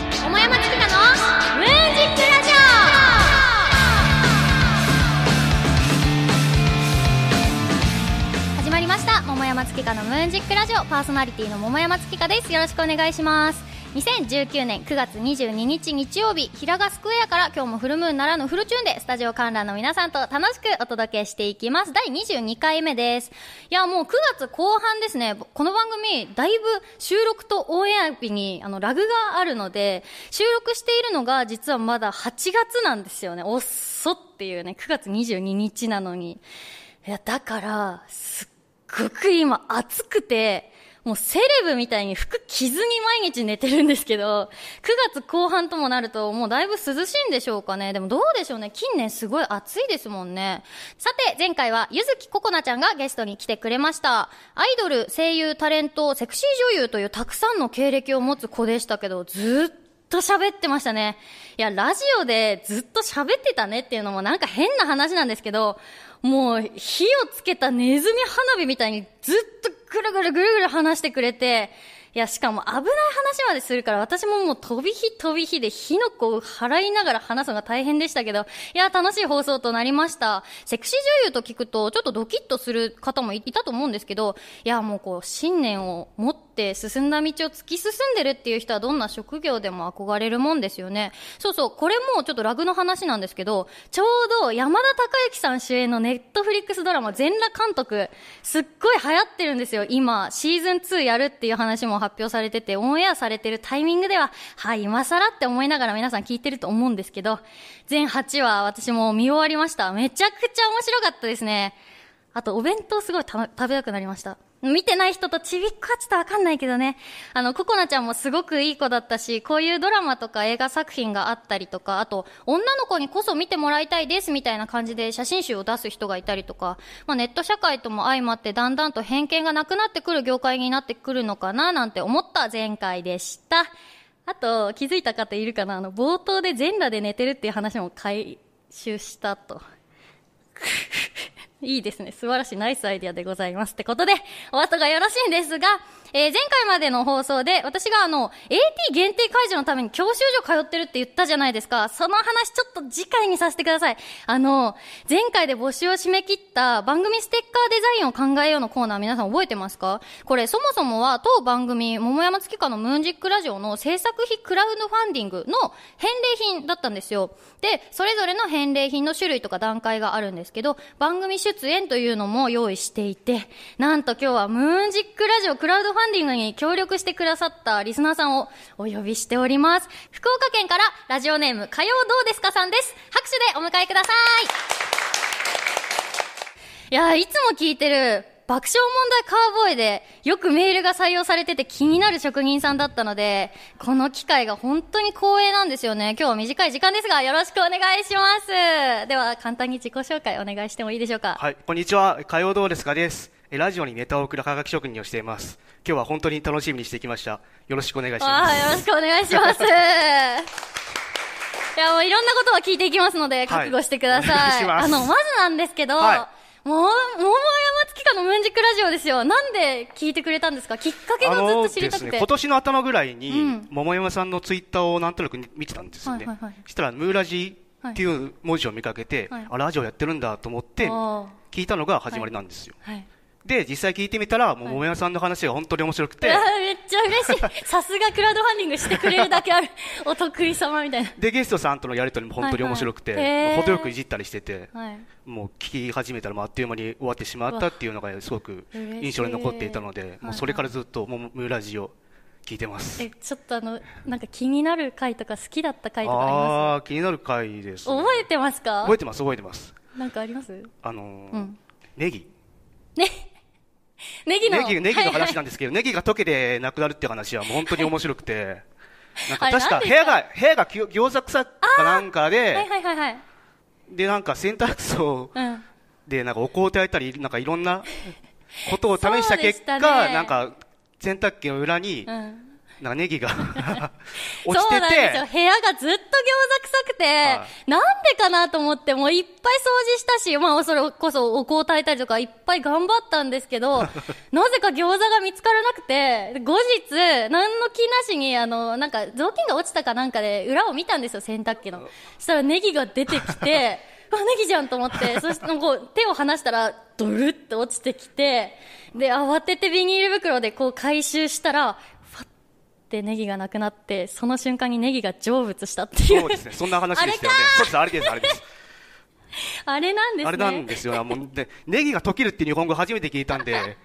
桃山月花のムーンジックラジオ始まりました桃山月花のムーンジックラジオパーソナリティの桃山月花です。よろしくお願いします。2019年9月22日日曜日平賀スクエアから今日もフルムーンならぬフルチューンでスタジオ観覧の皆さんと楽しくお届けしていきます。第22回目です。いやもう9月後半ですね。この番組だいぶ収録とオンエア日にあのラグがあるので収録しているのが実はまだ8月なんですよね。おっそっていうね9月22日なのに。いやだからすっごく今暑くてもうセレブみたいに服着ずに毎日寝てるんですけど、9月後半ともなるともうだいぶ涼しいんでしょうかね。でもどうでしょうね。近年すごい暑いですもんね。さて、前回はゆずきここなちゃんがゲストに来てくれました。アイドル、声優、タレント、セクシー女優というたくさんの経歴を持つ子でしたけど、ずっと喋ってましたね。いや、ラジオでずっと喋ってたねっていうのもなんか変な話なんですけど、もう火をつけたネズミ花火みたいにずっとぐるぐるぐるぐる話してくれて、いや、しかも危ない話までするから、私ももう飛び火飛び火で火の粉を払いながら話すのが大変でしたけど、いや、楽しい放送となりました。セクシー女優と聞くと、ちょっとドキッとする方もいたと思うんですけど、いや、もうこう、信念を持って進んだ道を突き進んでるっていう人はどんな職業でも憧れるもんですよね。そうそう、これもちょっとラグの話なんですけど、ちょうど山田孝之さん主演のネットフリックスドラマ全裸監督、すっごい流行ってるんですよ。今、シーズン2やるっていう話も発表されてて、オンエアされてるタイミングでは、はい、今更って思いながら皆さん聞いてると思うんですけど、全8話私も見終わりました。めちゃくちゃ面白かったですね。あと、お弁当すごい食べたくなりました。見てない人とちびっこはちょっとわかんないけどね。あの、ココナちゃんもすごくいい子だったし、こういうドラマとか映画作品があったりとか、あと、女の子にこそ見てもらいたいですみたいな感じで写真集を出す人がいたりとか、まあ、ネット社会とも相まってだんだんと偏見がなくなってくる業界になってくるのかななんて思った前回でした。あと、気づいた方いるかな？あの、冒頭で全裸で寝てるっていう話も回収したと。いいですね。素晴らしいナイスアイディアでございます。ってことで、お後がよろしいんですが、えー、前回までの放送で、私があの、AT 限定解除のために教習所通ってるって言ったじゃないですか。その話ちょっと次回にさせてください。あの、前回で募集を締め切った番組ステッカーデザインを考えようのコーナー皆さん覚えてますか？これそもそもは当番組、桃山月花のムーンジックラジオの制作費クラウドファンディングの返礼品だったんですよ。で、それぞれの返礼品の種類とか段階があるんですけど、番組出演というのも用意していて、なんと今日はムーンジックラジオクラウドファンディングァンディングに協力してくださったリスナーさんをお呼びしております。福岡県からラジオネーム、火曜どうですかさんです。拍手でお迎えください。いやいつも聞いてる爆笑問題カーボーイでよくメールが採用されてて気になる職人さんだったので、この機会が本当に光栄なんですよね。今日は短い時間ですがよろしくお願いします。では簡単に自己紹介お願いしてもいいでしょうか？はい、こんにちは。火曜どうですかです。ラジオにネタを送る科学職人をしています。今日は本当に楽しみにしてきました。よろしくお願いします。よろしくお願いします。いや、もういろんなことを聞いていきますので、覚悟してください。はい、あの、まずなんですけど、はいもう、桃山月花のムンジックラジオですよ。なんで聞いてくれたんですか？きっかけがずっと知りたくて。ね、今年の頭ぐらいに、うん、桃山さんのツイッターをなんとなく見てたんですよね。はいはいはい、したら、ムーラジっていう文字を見かけて、はい、あ、ラジオやってるんだと思って、聞いたのが始まりなんですよ。はいはいで、実際聞いてみたら、もう、桃山さんの話が本当に面白くて。めっちゃ嬉しい。さすがクラウドファンディングしてくれるだけある。お得意様みたいな。で、ゲストさんとのやりとりも本当に面白くて、はいはい、程よくいじったりしてて、はい、もう聞き始めたらもうあっという間に終わってしまったっていうのがすごく印象に残っていたので、もうそれからずっと、もう、ラジオ、聞いてます。え、ちょっとあの、なんか気になる回とか好きだった回とかあります？ああ、気になる回です、ね、覚えてますか？覚えてます、覚えてます。なんかあります？あのー、うん、ネギ。ね。ネギのネギネギの話なんですけど、ネギが溶けてなくなるって話はもう本当に面白くて、なんか確か部屋が、部屋が餃子臭かなんかで、はいはいはいはい、で、なんか洗濯槽でなんかお香を炊いたり、なんかいろんなことを試した結果、ね、なんか洗濯機の裏に、なんかネギが落ちてて。そうなんですよ。部屋がずっと餃子臭くて、はい、なんでかなと思って、もういっぱい掃除したし、まあそれこそお香を炊いたりとかいっぱい頑張ったんですけど、なぜか餃子が見つからなくて、後日、何の気なしに、あの、なんか雑巾が落ちたかなんかで裏を見たんですよ、洗濯機の。そしたらネギが出てきて、あ、ネギじゃんと思って、そしてこう手を離したら、ドルって落ちてきて、で、慌ててビニール袋でこう回収したら、ってネギがなくなって、その瞬間にネギが成仏したっていう。そうですね。そんな話でしたよね。そうです、あれです、あれです。あれなんですね。あれなんですよ。もうでネギが溶けるって日本語初めて聞いたんで、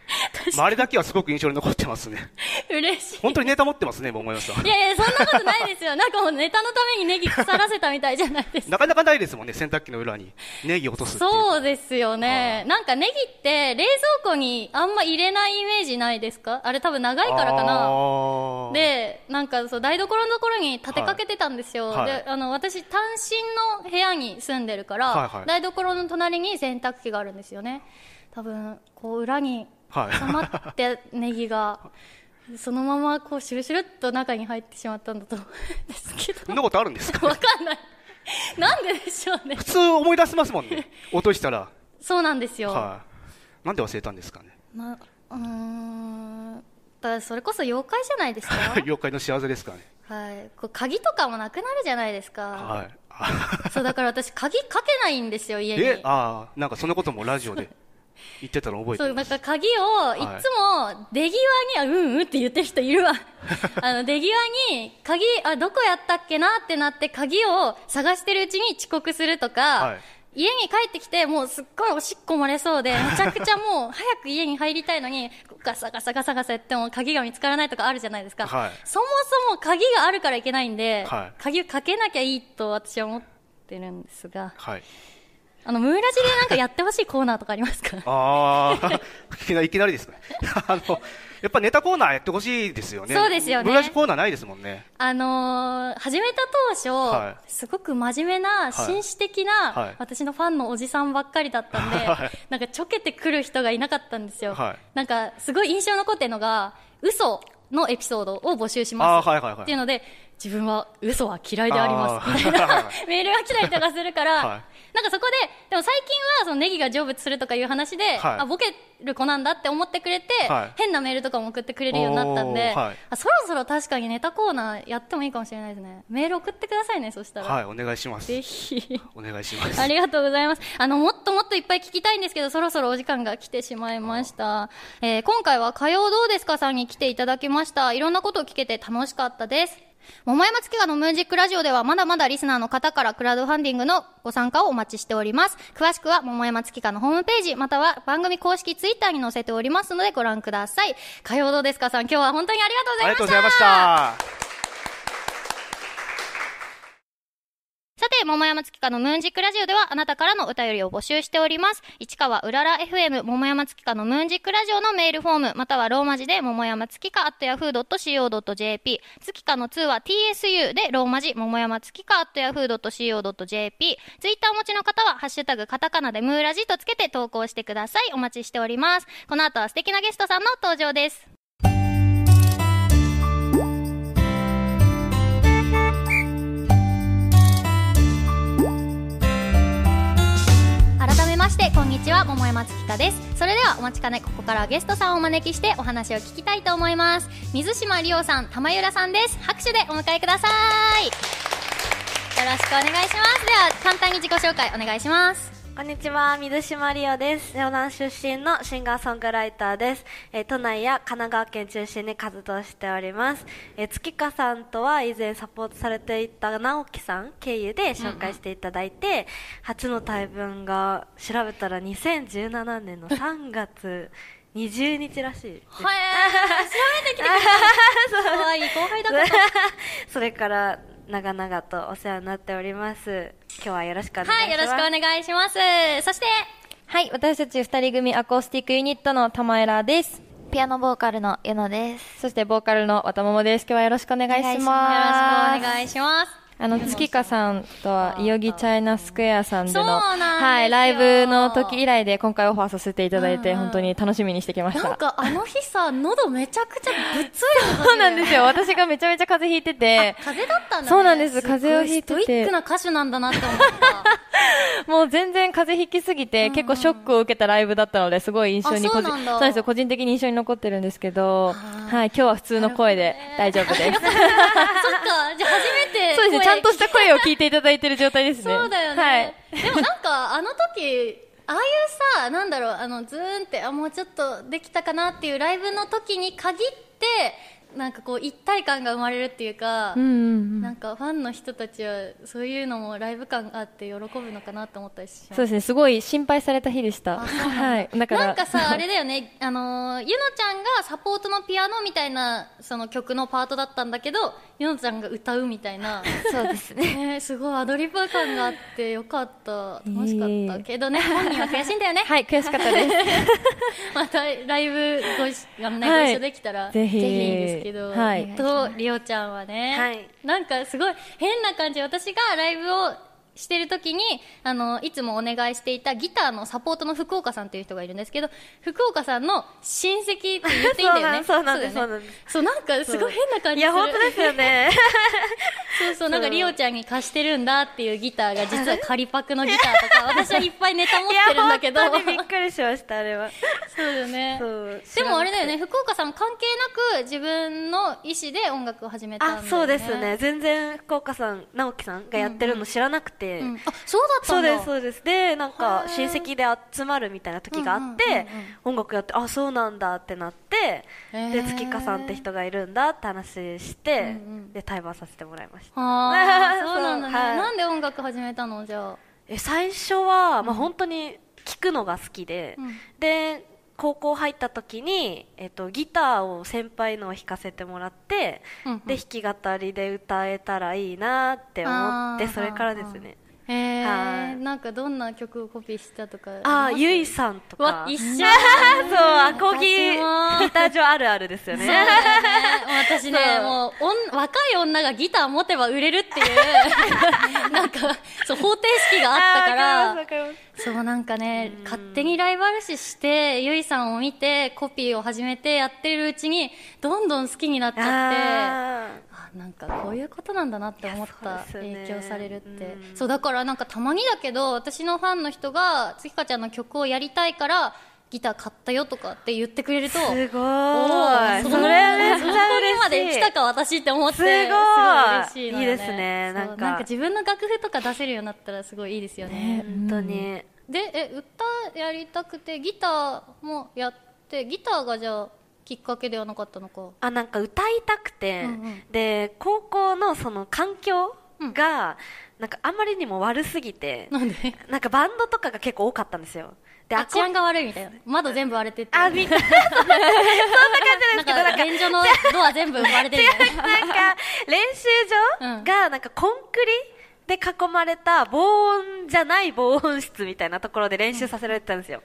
まあ、あれだけはすごく印象に残ってますね。嬉しい。本当にネタ持ってますね、桃山さん。いやいや、そんなことないですよ。なんかもうネタのためにネギ腐らせたみたいじゃないですか。なかなかないですもんね、洗濯機の裏にネギ落とすそうですよね。なんかネギって冷蔵庫にあんま入れないイメージないですか？あれ多分長いからかな。で、なんかそう、台所のところに立てかけてたんですよ。はい、で、あの、私単身の部屋に住んでるから、はいはい、台所の隣に洗濯機があるんですよね。多分、こう裏に挟まってネギが、そのままこうシュルシュルっと中に入ってしまったんだと思うんですけど。そんなことあるんですか？わかんない。なんででしょうね。普通思い出せますもんね。落としたら。そうなんですよ。はい、なんで忘れたんですかね？まうん。だそれこそ妖怪じゃないですか？妖怪の仕業ですかね。はい。こう鍵とかもなくなるじゃないですか。はい。そうだから私鍵かけないんですよ家にえああなんかそんなこともラジオで言ってたの覚えてそうなんか鍵をいつも出際にはうんうんって言ってる人いるわ。あの出際に鍵あどこやったっけなってなって鍵を探してるうちに遅刻するとか、はい。家に帰ってきて、もうすっごいおしっこ漏れそうで、めちゃくちゃもう早く家に入りたいのに、ガサガサガサガサやっても鍵が見つからないとかあるじゃないですか。はい、そもそも鍵があるからいけないんで、はい、鍵をかけなきゃいいと私は思ってるんですが。はいあの、ムーラジでなんかやってほしいコーナーとかありますか？ああ、いきなりですね。あの、やっぱネタコーナーやってほしいですよね。そうですよね。ブラシコーナーないですもんね。あのー、始めた当初、はい、すごく真面目な、紳士的な、はい、私のファンのおじさんばっかりだったんで、はい、なんかちょけてくる人がいなかったんですよ。なんか、すごい印象残ってるのが、嘘のエピソードを募集します。っていうので、自分は嘘は嫌いであります。みたいなメールが来たりとかするから、なんかそこで、でも最近はそのネギが成仏するとかいう話で、はい、あ、ボケる子なんだって思ってくれて、はい、変なメールとかも送ってくれるようになったんで、はい、あそろそろ確かにネタコーナーやってもいいかもしれないですね。メール送ってくださいね、そしたら。はい、お願いします。ぜひ。お願いします。ありがとうございます。あの、もっともっといっぱい聞きたいんですけど、そろそろお時間が来てしまいました。えー、今回は火曜どうですかさんに来ていただきました。いろんなことを聞けて楽しかったです。桃山月花のミュージックラジオではまだまだリスナーの方からクラウドファンディングのご参加をお待ちしております。詳しくは桃山月花のホームページ、または番組公式ツイッターに載せておりますのでご覧ください。火曜どうですかさん、今日は本当にありがとうございました。ありがとうございました。さて、桃山月花のムーンジックラジオでは、あなたからのお便りを募集しております。市川うらら FM、桃山月花のムーンジックラジオのメールフォーム、またはローマ字で、桃山月花、at yahoo.co.jp、月花の2は tsu で、ローマ字、桃山月花、at yahoo.co.jp、ツイッターお持ちの方は、ハッシュタグ、カタカナでムーラジとつけて投稿してください。お待ちしております。この後は素敵なゲストさんの登場です。ましてこんにちは桃山月花です。それではお待ちかねここからはゲストさんをお招きしてお話を聞きたいと思います。水島理央さん玉浦さんです。拍手でお迎えください。よろしくお願いします。では簡単に自己紹介お願いします。こんにちは、水島リオです。湘南出身のシンガーソングライターです。えー、都内や神奈川県中心に活動しております。えー、月花さんとは以前サポートされていた直樹さん経由で紹介していただいて、うんうん、初の対文が調べたら2017年の3月20日らしいです。はい、調べてきてくれた。可愛い後輩だった。それから長々とお世話になっております。今日はよろしくお願いします。はい、よろしくお願いします。そして、はい、私たち二人組アコースティックユニットの玉浦です。ピアノボーカルのゆのです。そしてボーカルのわたももです。今日はよろしくお願いします。よろしくお願いします。あの月香さんとは代々木チャイナスクエアさんでのはいライブの時以来で今回オファーさせていただいて、本当に楽しみにしてきました。なんかあの日さ喉めちゃくちゃぶっついそうなんですよ。私がめちゃめちゃ風邪ひいてて。風邪だったんだ、ね、そうなんです。風邪をひいてて。ストイックな歌手なんだなって思った。もう全然風邪ひきすぎて、結構ショックを受けたライブだったのですごい印象にそうそうです。よ個人的に印象に残ってるんですけどはい今日は普通の声で大丈夫です。そっか。じゃあ初めてそうですねちゃんとした声を聞いていただいてる状態ですね。そうだよね。はい、でもなんか、あの時、ああいうさ、なんだろう、あの、ズーンって、あ、もうちょっとできたかなっていうライブの時に限って、なんかこう一体感が生まれるっていうか、うんうんうん、なんかファンの人たちはそういうのもライブ感があって喜ぶのかなと思ったりしそうですねすごい心配された日でした。はい。だから。なんかさあれだよね。あのゆのちゃんがサポートのピアノみたいなその曲のパートだったんだけどゆのちゃんが歌うみたいな。そうですね、えすごいアドリブ感があってよかった。楽しかったけどね。本人は悔しいんだよね。はい悔しかったです。またライブご一,、ね、はい、ご一緒できたら ぜひ。ですけど、はい、とりおちゃんはね、はい、なんかすごい変な感じ。私がライブをしてる時にあのいつもお願いしていたギターのサポートの福岡さんっていう人がいるんですけど福岡さんの親戚って言っていいんだよね。そうなんです。そうなんです。そうなんかすごい変な感じいや本当ですよね。そうそうなんかリオちゃんに貸してるんだっていうギターが実は仮パクのギターとか 私はいっぱいネタ持ってるんだけど。びっくりしましたあれは。そうだよね。でもあれだよね福岡さん関係なく自分の意思で音楽を始めたんだよ、ね、あそうですね。全然福岡さん直樹さんがやってるの知らなくて、うんうん、あそうだったんだ。そうですそうです。でなんか親戚で集まるみたいな時があって、音楽やってあそうなんだってなってで月香さんって人がいるんだって話して、うんうん、で対バンさせてもらいました。そう。なんだね、はい、なんで音楽始めたのじゃあ。え最初は、まあ、本当に聴くのが好きで、うん、で高校入った時に、えっと、ギターを先輩のを弾かせてもらって、うんうん、で弾き語りで歌えたらいいなって思ってそれからですねへえなんかどんな曲をコピーしたとかああゆいさんとか。一緒。そうアコギ。ギター上あるあるですよね、ね、私ねもうおん若い女がギター持てば売れるっていう。なんかそう方程式があったから。そうなんかね勝手にライバル視してゆいさんを見てコピーを始めてやってるうちにどんどん好きになっちゃってなんかこういうことなんだなって思った影響されるって、うん、そうだからなんかたまにだけど私のファンの人が月香ちゃんの曲をやりたいからギター買ったよとかって言ってくれるとすごい。それめっちゃ嬉しいまで来たか私って思ってすごい。嬉しいの、ね、いいですね。なんか。自分の楽譜とか出せるようになったらすごいいいですよね、ね、本当に、でえ歌やりたくてギターもやってギターがじゃあきっかけではなかったのか。あなんか歌いたくて、うんうん、で高校のその環境が、うん、なんかあまりにも悪すぎてなんで？なんかバンドとかが結構多かったんですよ。で治安が悪いみたいな。窓全部割れてて。あみたいな。そんな感じですけどなんか便所のドア全部割れてるみたいな。なんか練習場がなんかコンクリで囲まれた防音じゃない防音室みたいなところで練習させられてたんですよ。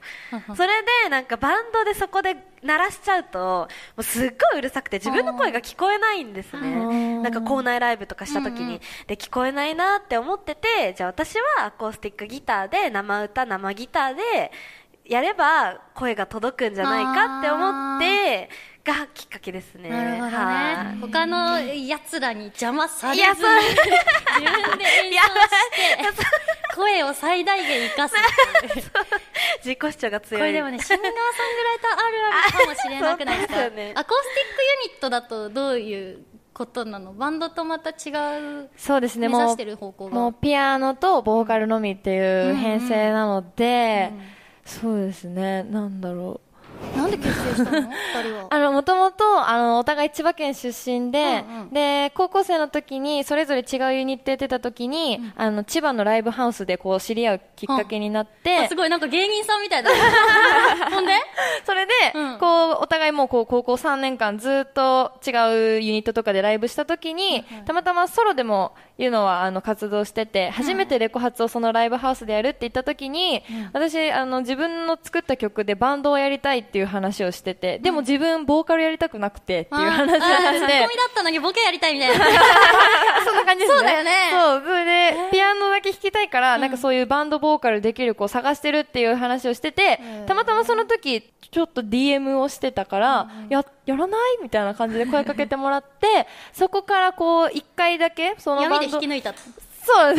それでなんかバンドでそこで鳴らしちゃうと、もうすっごいうるさくて自分の声が聞こえないんですね。なんか校内ライブとかした時に。で、聞こえないなって思ってて、じゃあ私はアコースティックギターで生歌、生ギターでやれば声が届くんじゃないかって思って、がきっかけですね。なるほどね。他の奴らに邪魔されずに、自分で演奏して、声を最大限生かす 自己主張が強い。これでもね、シンガーソングライターあるあるかもしれなくないですか？ね、アコースティックユニットだとどういうことなの？バンドとまた違うそうですね。もうもうピアノとボーカルのみっていう編成なので、うんうん、そうですね。なんだろうなんで結成したの？あの、もともと、あの、お互い千葉県出身で、うんうん、で、高校生の時に、それぞれ違うユニットやってた時に、うん、あの、千葉のライブハウスでこう知り合うきっかけになって、うん、すごい、なんか芸人さんみたいだ。ほんで？それで、うん、こう、お互いもうこう、高校3年間ずっと違うユニットとかでライブした時に、うんうん、たまたまソロでも、いうのは、あの、活動してて、初めてレコ発をそのライブハウスでやるって言った時に、私、あの、自分の作った曲でバンドをやりたいっていう話話をしてて、でも自分ボーカルやりたくなくてっていう話をして。ツッコミだったのにボケやりたいみたいな。そんな感じですね。そうだよね。そう、それで、ピアノだけ弾きたいから、なんかそういうバンドボーカルできる子を探してるっていう話をしてて、たまたまその時、ちょっと DM をしてたから、や、やらない？みたいな感じで声かけてもらって、そこからこう、一回だけ、そのバンド。闇で引き抜いた。そう。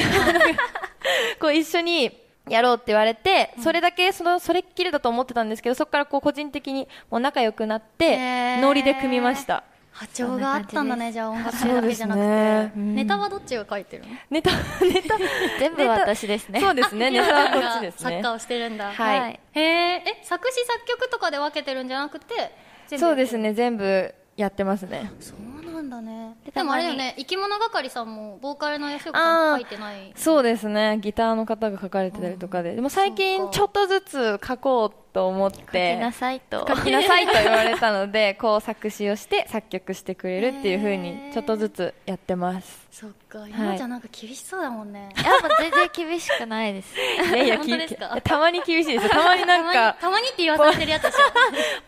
こう一緒に、やろうって言われて、それだけそのそれっきりだと思ってたんですけどそこからこう個人的にもう仲良くなってノリで組みました。波長があったんだねじゃあ音楽だけじゃなくて、ね。うん、ネタはどっちが書いてるの？ネタ ネタ全部私ですね。そうですね。ネタはこっちですね。作家をしてるんだ。はい、はい、へえ作詞作曲とかで分けてるんじゃなくてそうですね全部やってますね。そうなんだね。でもあれよね生き物係さんもボーカルの吉岡さん書いてない。そうですね。ギターの方が書かれてたりとかで。でも最近ちょっとずつ書こうと思って書きなさいと。書きなさいと言われたので こう作詞をして作曲してくれるっていうふうにちょっとずつやってます。そっか今じゃなんか厳しそうだもんね、い、やもう全然厳しくないです。いやいや本当ですか？たまに厳しいですたまになんか たまにって言わされてるやつでしょ。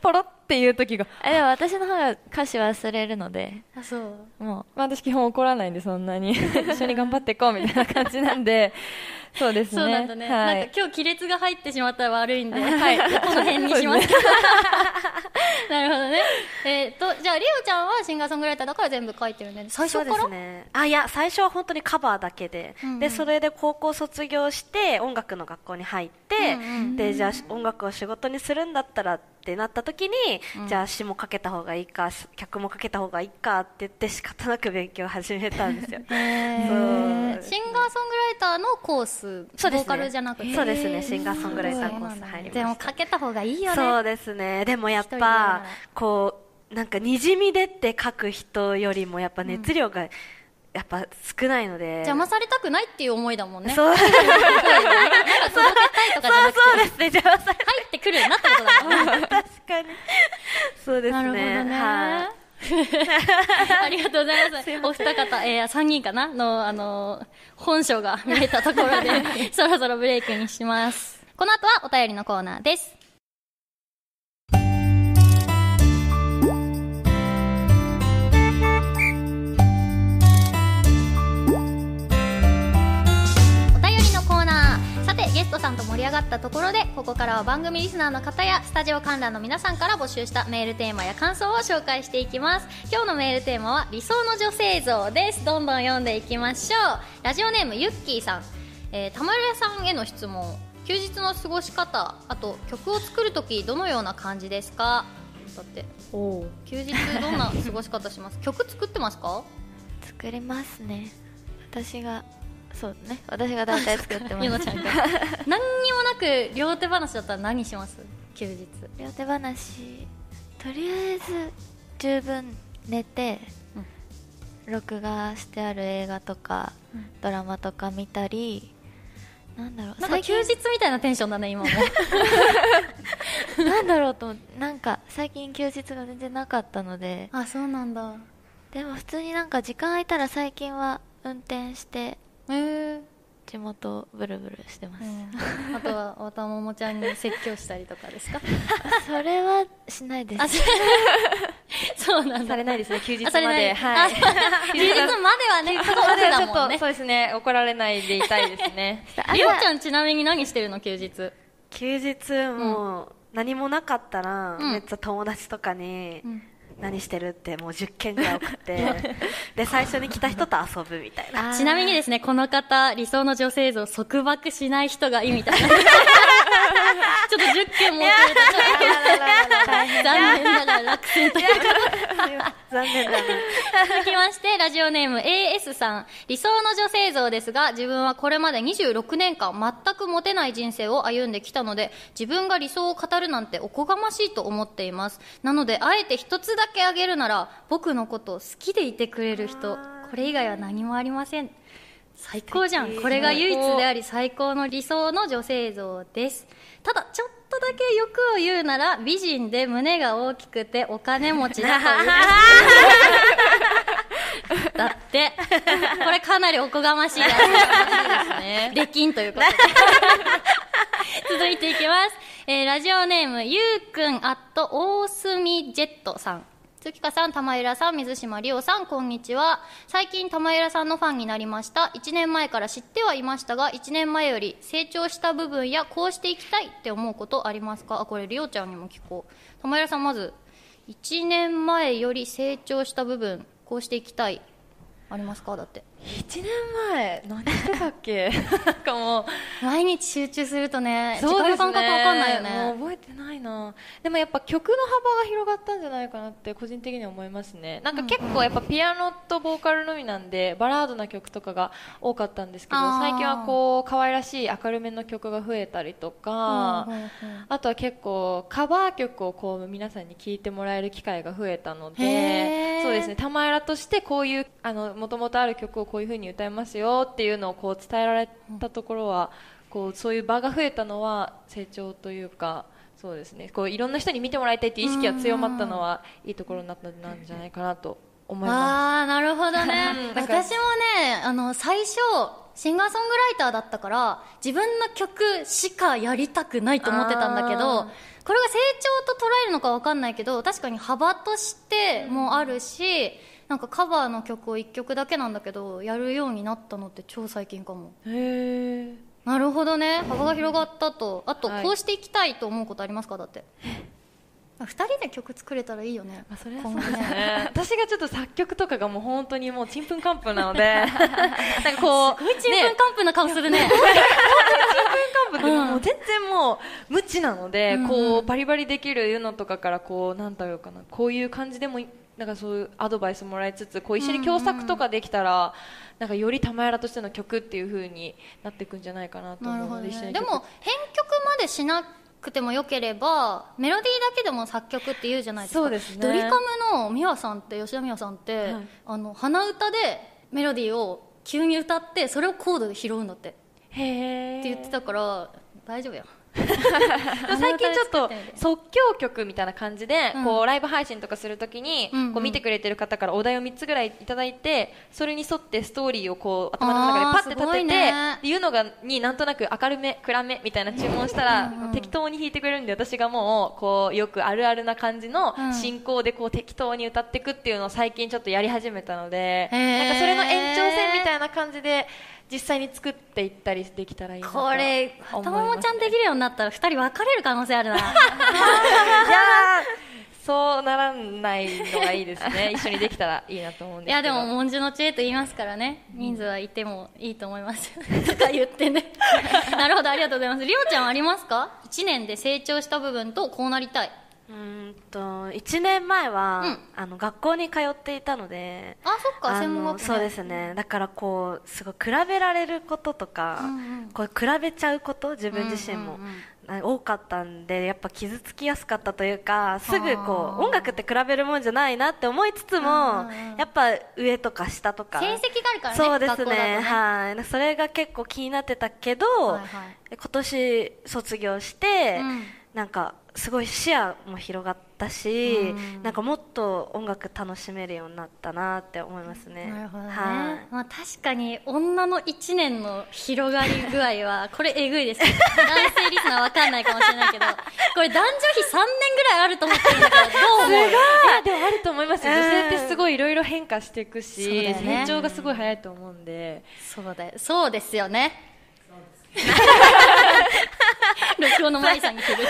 ポロっていう時が。でも私の方が歌詞忘れるのであそう。もう、まあ、私基本怒らないんでそんなに。一緒に頑張っていこうみたいな感じなんで。そうですね。そうなんだね。はい、なんか今日亀裂が入ってしまったら悪いんで、はい、この辺にします。なるほどね。えっ、ー、と、じゃあ、リオちゃんはシンガーソングライターだから全部書いてるね。最初から？ね。あ、いや、最初は本当にカバーだけで、うんうん、で、それで高校卒業して音楽の学校に入って、うんうん、で、じゃあ音楽を仕事にするんだったら、ってなった時に、うん、じゃあ詩もかけた方がいいか曲もかけた方がいいかって言って仕方なく勉強を始めたんですよ。シンガーソングライターのコースそうです、ね、ボーカルじゃなくて。そうですね。シンガーソングライターコース。入りでもかけた方がいいよね。そうですね。でもやっぱこうなんかにじみ出て書く人よりもやっぱ熱量が、うん。やっぱ少ないので。邪魔されたくないっていう思いだもんね。そう。なんか届けたいとかじゃなくて。そうですね。邪魔され入ってくる。なってことだ 確かに。そうですね。なるほどね、は ありがとうございます。お二方、えー、3人かなの、あのー、本性が見えたところで、そろそろブレイクにします。この後はお便りのコーナーです。ゲストさんと盛り上がったところでここからは番組リスナーの方やスタジオ観覧の皆さんから募集したメールテーマや感想を紹介していきます。今日のメールテーマは理想の女性像です。どんどん読んでいきましょう。ラジオネームゆっきーさん、えー、田村さんへの質問。休日の過ごし方あと曲を作る時どのような感じですか？だって休日どんな過ごし方します？曲作ってますか？作れますね。私がそうね。私が大体作ってます。ちゃんが。何にもなく両手話だったら何します？休日。両手話とりあえず十分寝て、うん、録画してある映画とか、うん、ドラマとか見たりなんだろうなんか休日みたいなテンションだね今も。なんだろうとなんか最近休日が全然なかったので。あそうなんだ。でも普通になんか時間空いたら最近は運転してえ地元ブルブルしてます、うん、あとはおたももちゃんに説教したりとかですか？それはしないです。そうなんされないですね。休日まで。はい。休日まではね。ちょっとそうですね。怒られないでいたいですね。りおちゃんちなみに何してるの休日？休日もう何もなかったら、めっちゃ友達とかに、うん何してるってもう10件ぐらい送って で最初に来た人と遊ぶみたいな。ちなみにですねこの方理想の女性像束縛しない人がいいみたいな。ちょっと10件も送れた残念ながら落選という残念だな。続きましてラジオネーム AS さん。理想の女性像ですが自分はこれまで26年間全くモテない人生を歩んできたので自分が理想を語るなんておこがましいと思っています。なのであえて一つだけあげるなら僕のことを好きでいてくれる人これ以外は何もありません最高じゃんこれが唯一であり最高の理想の女性像ですただちょっとだけ欲を言うなら美人で胸が大きくてお金持ちだというだってこれかなりおこがましいですね。できんということで。続いていきます。えー、ラジオネーム、ゆうくん、アット、大隅ジェットさん。月香さん、玉浦さん、水島里央さん、こんにちは。最近、玉浦さんのファンになりました。1年前から知ってはいましたが、1年前より成長した部分や、こうしていきたいって思うことありますか？あ、これ、里央ちゃんにも聞こう。玉浦さん、まず、1年前より成長した部分、こうしていきたい。ありますか？だって1年前何してたっけ？なんかもう。毎日集中するとね時間の感覚わかんないよね。もう覚えてないな。でもやっぱ曲の幅が広がったんじゃないかなって個人的には思いますね。なんか結構やっぱピアノとボーカルのみなんでバラードな曲とかが多かったんですけど最近はこう可愛らしい明るめの曲が増えたりとか、あとは結構カバー曲をこう皆さんに聴いてもらえる機会が増えたのでそうですね。玉らとしてこういうあのもともとある曲をこういう風に歌いますよっていうのをこう伝えられたところは、こうそういう場が増えたのは成長というかそうですね。こういろんな人に見てもらいたいっていう意識が強まったのはいいところになったんじゃないかなと思います。ああなるほどね。私もねあの最初シンガーソングライターだったから自分の曲しかやりたくないと思ってたんだけどこれが成長と捉えるのか分かんないけど確かに幅としてもあるし、なんかカバーの曲を1曲だけなんだけどやるようになったのって超最近かも。へえなるほどね。幅が広がったと。あと、こうしていきたいと思うことありますか？だって。2人で曲作れたらいいよね、あ、それはそうですね。私がちょっと作曲とかがもう本当にもうちんぷんかんぷんなので。なんかこうすごいちんぷんかんぷんな顔するね。本当にちんぷんかんぷんでもう全然もう無知なので、こうバリバリできるのとかからこうなんだろうかな。こういう感じでもなんかそういうアドバイスもらいつつこう一緒に共作とかできたら、なんかより玉やらとしての曲っていう風になっていくんじゃないかなと思うので、ね、でも編曲までしなくてもよければメロディーだけでも作曲って言うじゃないですか。そうです、ね、ドリカムの美和さんって吉田美和さんって、はい、あの鼻歌でメロディーを急に歌ってそれをコードで拾うんだって。へって言ってたから大丈夫や 最近ちょっと即興曲みたいな感じで、こうライブ配信とかするときに、こう見てくれてる方からお題を3つぐらいいただいてそれに沿ってストーリーをこう頭の中でパッて立てて、ね、いうのがになんとなく明るめ暗めみたいな注文したら、適当に弾いてくれるんで私がもうこうよくあるあるな感じの進行でこう適当に歌っていくっていうのを最近ちょっとやり始めたので、なんかそれの延長線みたいな感じで。実際に作っていったりできたらいいなとこれ太ももちゃんできるようになったら2人別れる可能性あるな。いやそうならないのがいいですね。一緒にできたらいいなと思うんですいやでも文殊の知恵と言いますからね。人数はいてもいいと思います とか言ってね。なるほどありがとうございます。りょうちゃんありますか？1年で成長した部分とこうなりたいうんと1年前は、うん、あの学校に通っていたのであそっか専門学校そうですね。だからこうすごい比べられることとか、うんうん、こう比べちゃうこと自分自身も、うんうんうん、多かったんでやっぱ傷つきやすかったというかすぐこう音楽って比べるもんじゃないなって思いつつも、やっぱ上とか下とか。成績があるからねそうですね、ね、はい。それが結構気になってたけど、はいはい、今年卒業して、うん、なんかすごい視野も広がったし、うん、なんかもっと音楽楽しめるようになったなって思いますね。なるほどね。はい、まあ確かに女の1年の広がり具合は これえぐいです、ね。男性リスナーわかんないかもしれないけど、これ男女比3年ぐらいあると思ってるんだけど、どう思う？いやでもあると思いますよ。女性ってすごいいろいろ変化していくし、ね、成長がすごい早いと思うんで。そうだよ。そうですよね。録音の舞さんに振る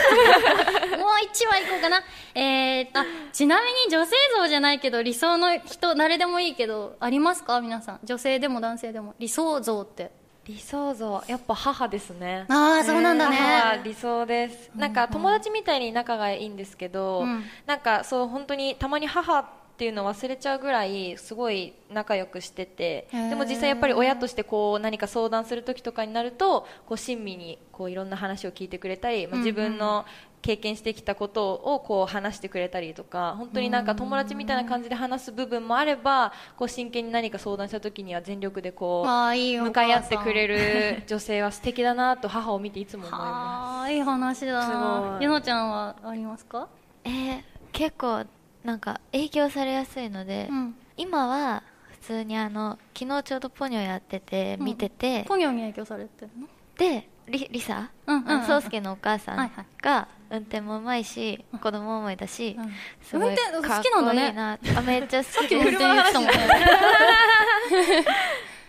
もう一話いこうかな。えー、あちなみに女性像じゃないけど理想の人誰でもいいけどありますか？皆さん。女性でも男性でも。理想像って。理想像。やっぱ母ですね。ああそうなんだね。母理想です。なんか友達みたいに仲がいいんですけど、うん、なんかそう本当にたまに母っていうのを忘れちゃうぐらいすごい仲良くしててでも実際やっぱり親としてこう何か相談する時とかになるとこう親身にこういろんな話を聞いてくれたり、まあ、自分の経験してきたことをこう話してくれたりとか本当になんか友達みたいな感じで話す部分もあればこう真剣に何か相談した時には全力でこう向かい合ってくれる女性は素敵だなと母を見ていつも思います。いい話だ。なゆのちゃんはありますか？えー、結構なんか影響されやすいので、うん、今は普通にあの昨日ちょうどポニョやってて見てて、ポニョに影響されてるの？でりりさ宗介のお母さんが運転もうまいし、子供もいたし、すごいかっこいいな。あめっちゃ好きで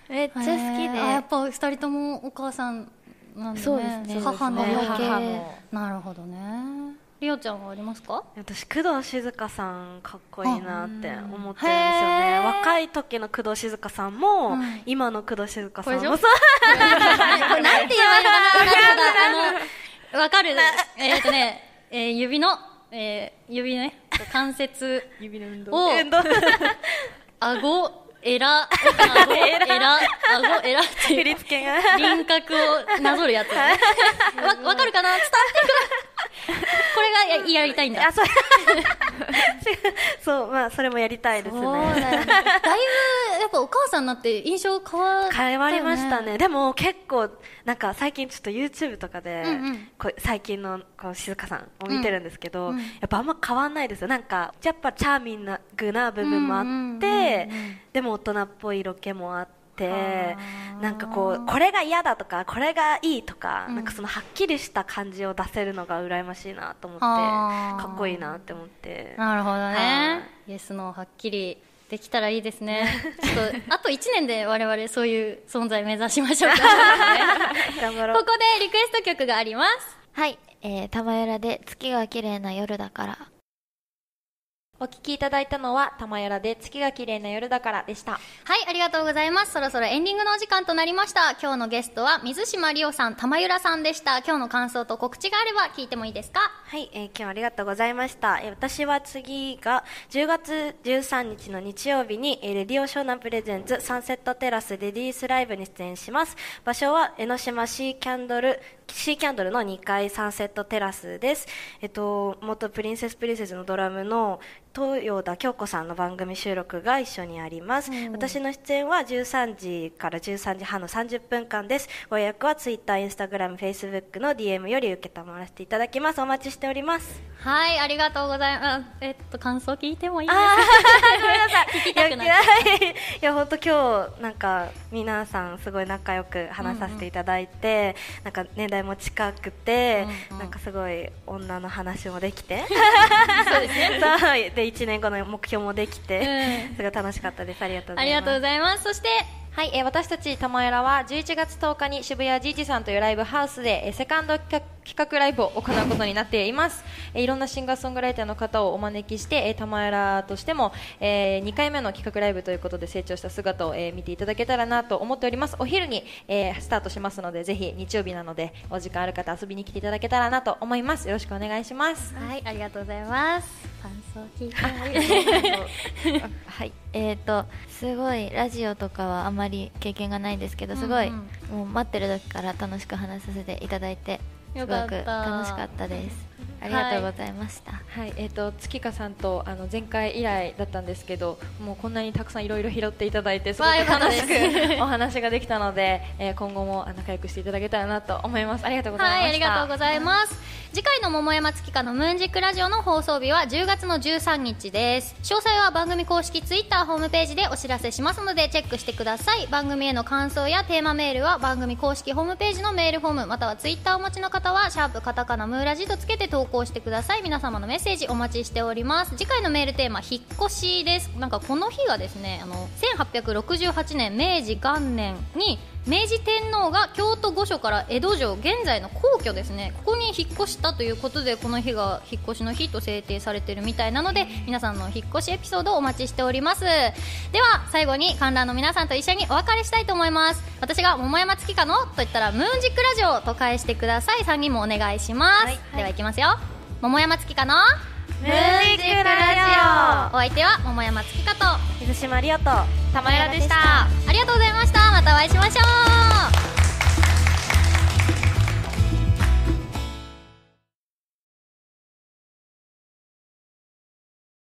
めっちゃ好きで。やっぱ二人ともお母さんなんで、ね、そうですね。母の母の。なるほどねりおちゃんはありますか？私工藤静香さんかっこいいなって思ってるんですよね。若い時の工藤静香さんも、うん、今の工藤静香さんも。そう。なんて言えばいいのかな？あのわかる？えっ、とね、えー、指の、えー、指ね関節 指の運動。を顎えら、あご、えら、あご、えらっていう。輪郭をなぞるやつ、ね。わ、わかるかな？伝わってくる。これがややりたいんだ。あ、そ そう、まあ、それもやりたいですね。だいぶ、やっぱお母さんになって印象変わね、変わりましたね。でも結構、なんか最近ちょっと YouTube とかで、うんうん、こう最近のこう静香さんを見てるんですけど、うんうん、やっぱあんま変わんないですよ。なんか、やっぱチャーミングな部分もあって、でも大人っぽい色気もあって、なんかこうこれが嫌だとかこれがいいとか、うん、なんかそのはっきりした感じを出せるのが羨ましいなと思ってかっこいいなって思って。なるほどね。イエスのはっきりできたらいいですね。ちょっと あと1年で我々そういう存在目指しましょうか、頑張ろう。ここでリクエスト曲があります。はい、えー、玉浦で月が綺麗な夜だからお聞きいただいたのは、玉やらで月が綺麗な夜だからでした。はい、ありがとうございます。そろそろエンディングのお時間となりました。今日のゲストは水島理央さん、玉ゆらさんでした。今日の感想と告知があれば聞いてもいいですか？はい、えー、今日はありがとうございました。えー、私は次が10月13日の日曜日に、えー、レディオ湘南プレゼンツサンセットテラスレディースライブに出演します。場所は江ノ島シーキャンドル、シーキャンドルの2階サンセットテラスです。えっと、元プリンセスプリンセスのドラムの豊田京子さんの番組収録が一緒にあります、うん、私の出演は13時から13時半の30分間です。ご予約は Twitter、Instagram、Facebook の DM より受けたまらせていただきます。お待ちしております。はいありがとうございます。えっと感想聞いてもいいですか？ごめんなさい。聞きたくないいや本当今日なんか皆さんすごい仲良く話させていただいて、うんうん、なんか年代も近くて、うんうん、なんかすごい女の話もできて。そうですね。で1年後の目標もできて、うん、すごい楽しかったです。ありがとうございます。ありがとうございます。そしてはい、えー、私たち玉浦は11月10日に渋谷じいじさんというライブハウスで、えー、セカンド企画ライブを行うことになっています、えー、いろんなシンガーソングライターの方をお招きして、えー、玉浦としても、えー、2回目の企画ライブということで成長した姿を、えー、見ていただけたらなと思っております。お昼に、えー、スタートしますのでぜひ日曜日なのでお時間ある方遊びに来ていただけたらなと思います。よろしくお願いします。はいありがとうございます。感想聞いて。はい。えっ、ー、とすごいラジオとかはあまり経験がないんですけどすごい、うんうん、もう待ってる時から楽しく話させていただいてすごく楽しかったです。ありがとうございました。はい、はい、えっ、ー、と月香さんとあの前回以来だったんですけど、もうこんなにたくさんいろいろ拾っていただいてすごく楽しく お話ができたので、えー、今後も仲良くしていただけたらなと思います。ありがとうございました。はい、ありがとうございます。次回の桃山月花のムーンジックラジオの放送日は10月の13日です詳細は番組公式ツイッターホームページでお知らせしますのでチェックしてください番組への感想やテーマメールは番組公式ホームページのメールフォームまたはツイッターをお持ちの方はシャープカタカナムーラジとつけて投稿してください。皆様のメッセージお待ちしております。次回のメールテーマ引っ越しです。なんかこの日がですねあの1868年明治元年に明治天皇が京都御所から江戸城現在の皇居ですね。ここに引っ越したということでこの日が引っ越しの日と制定されているみたいなので皆さんの引っ越しエピソードをお待ちしております。では最後に観覧の皆さんと一緒にお別れしたいと思います。私が桃山月花のと言ったらムーンジックラジオと返してください。3人もお願いします、はい、ではいきますよ。桃山月花のムーンジックラジオ。お相手は桃山月花と。水島リオと。玉浦でした。ありがとうございました。またお会いしましょう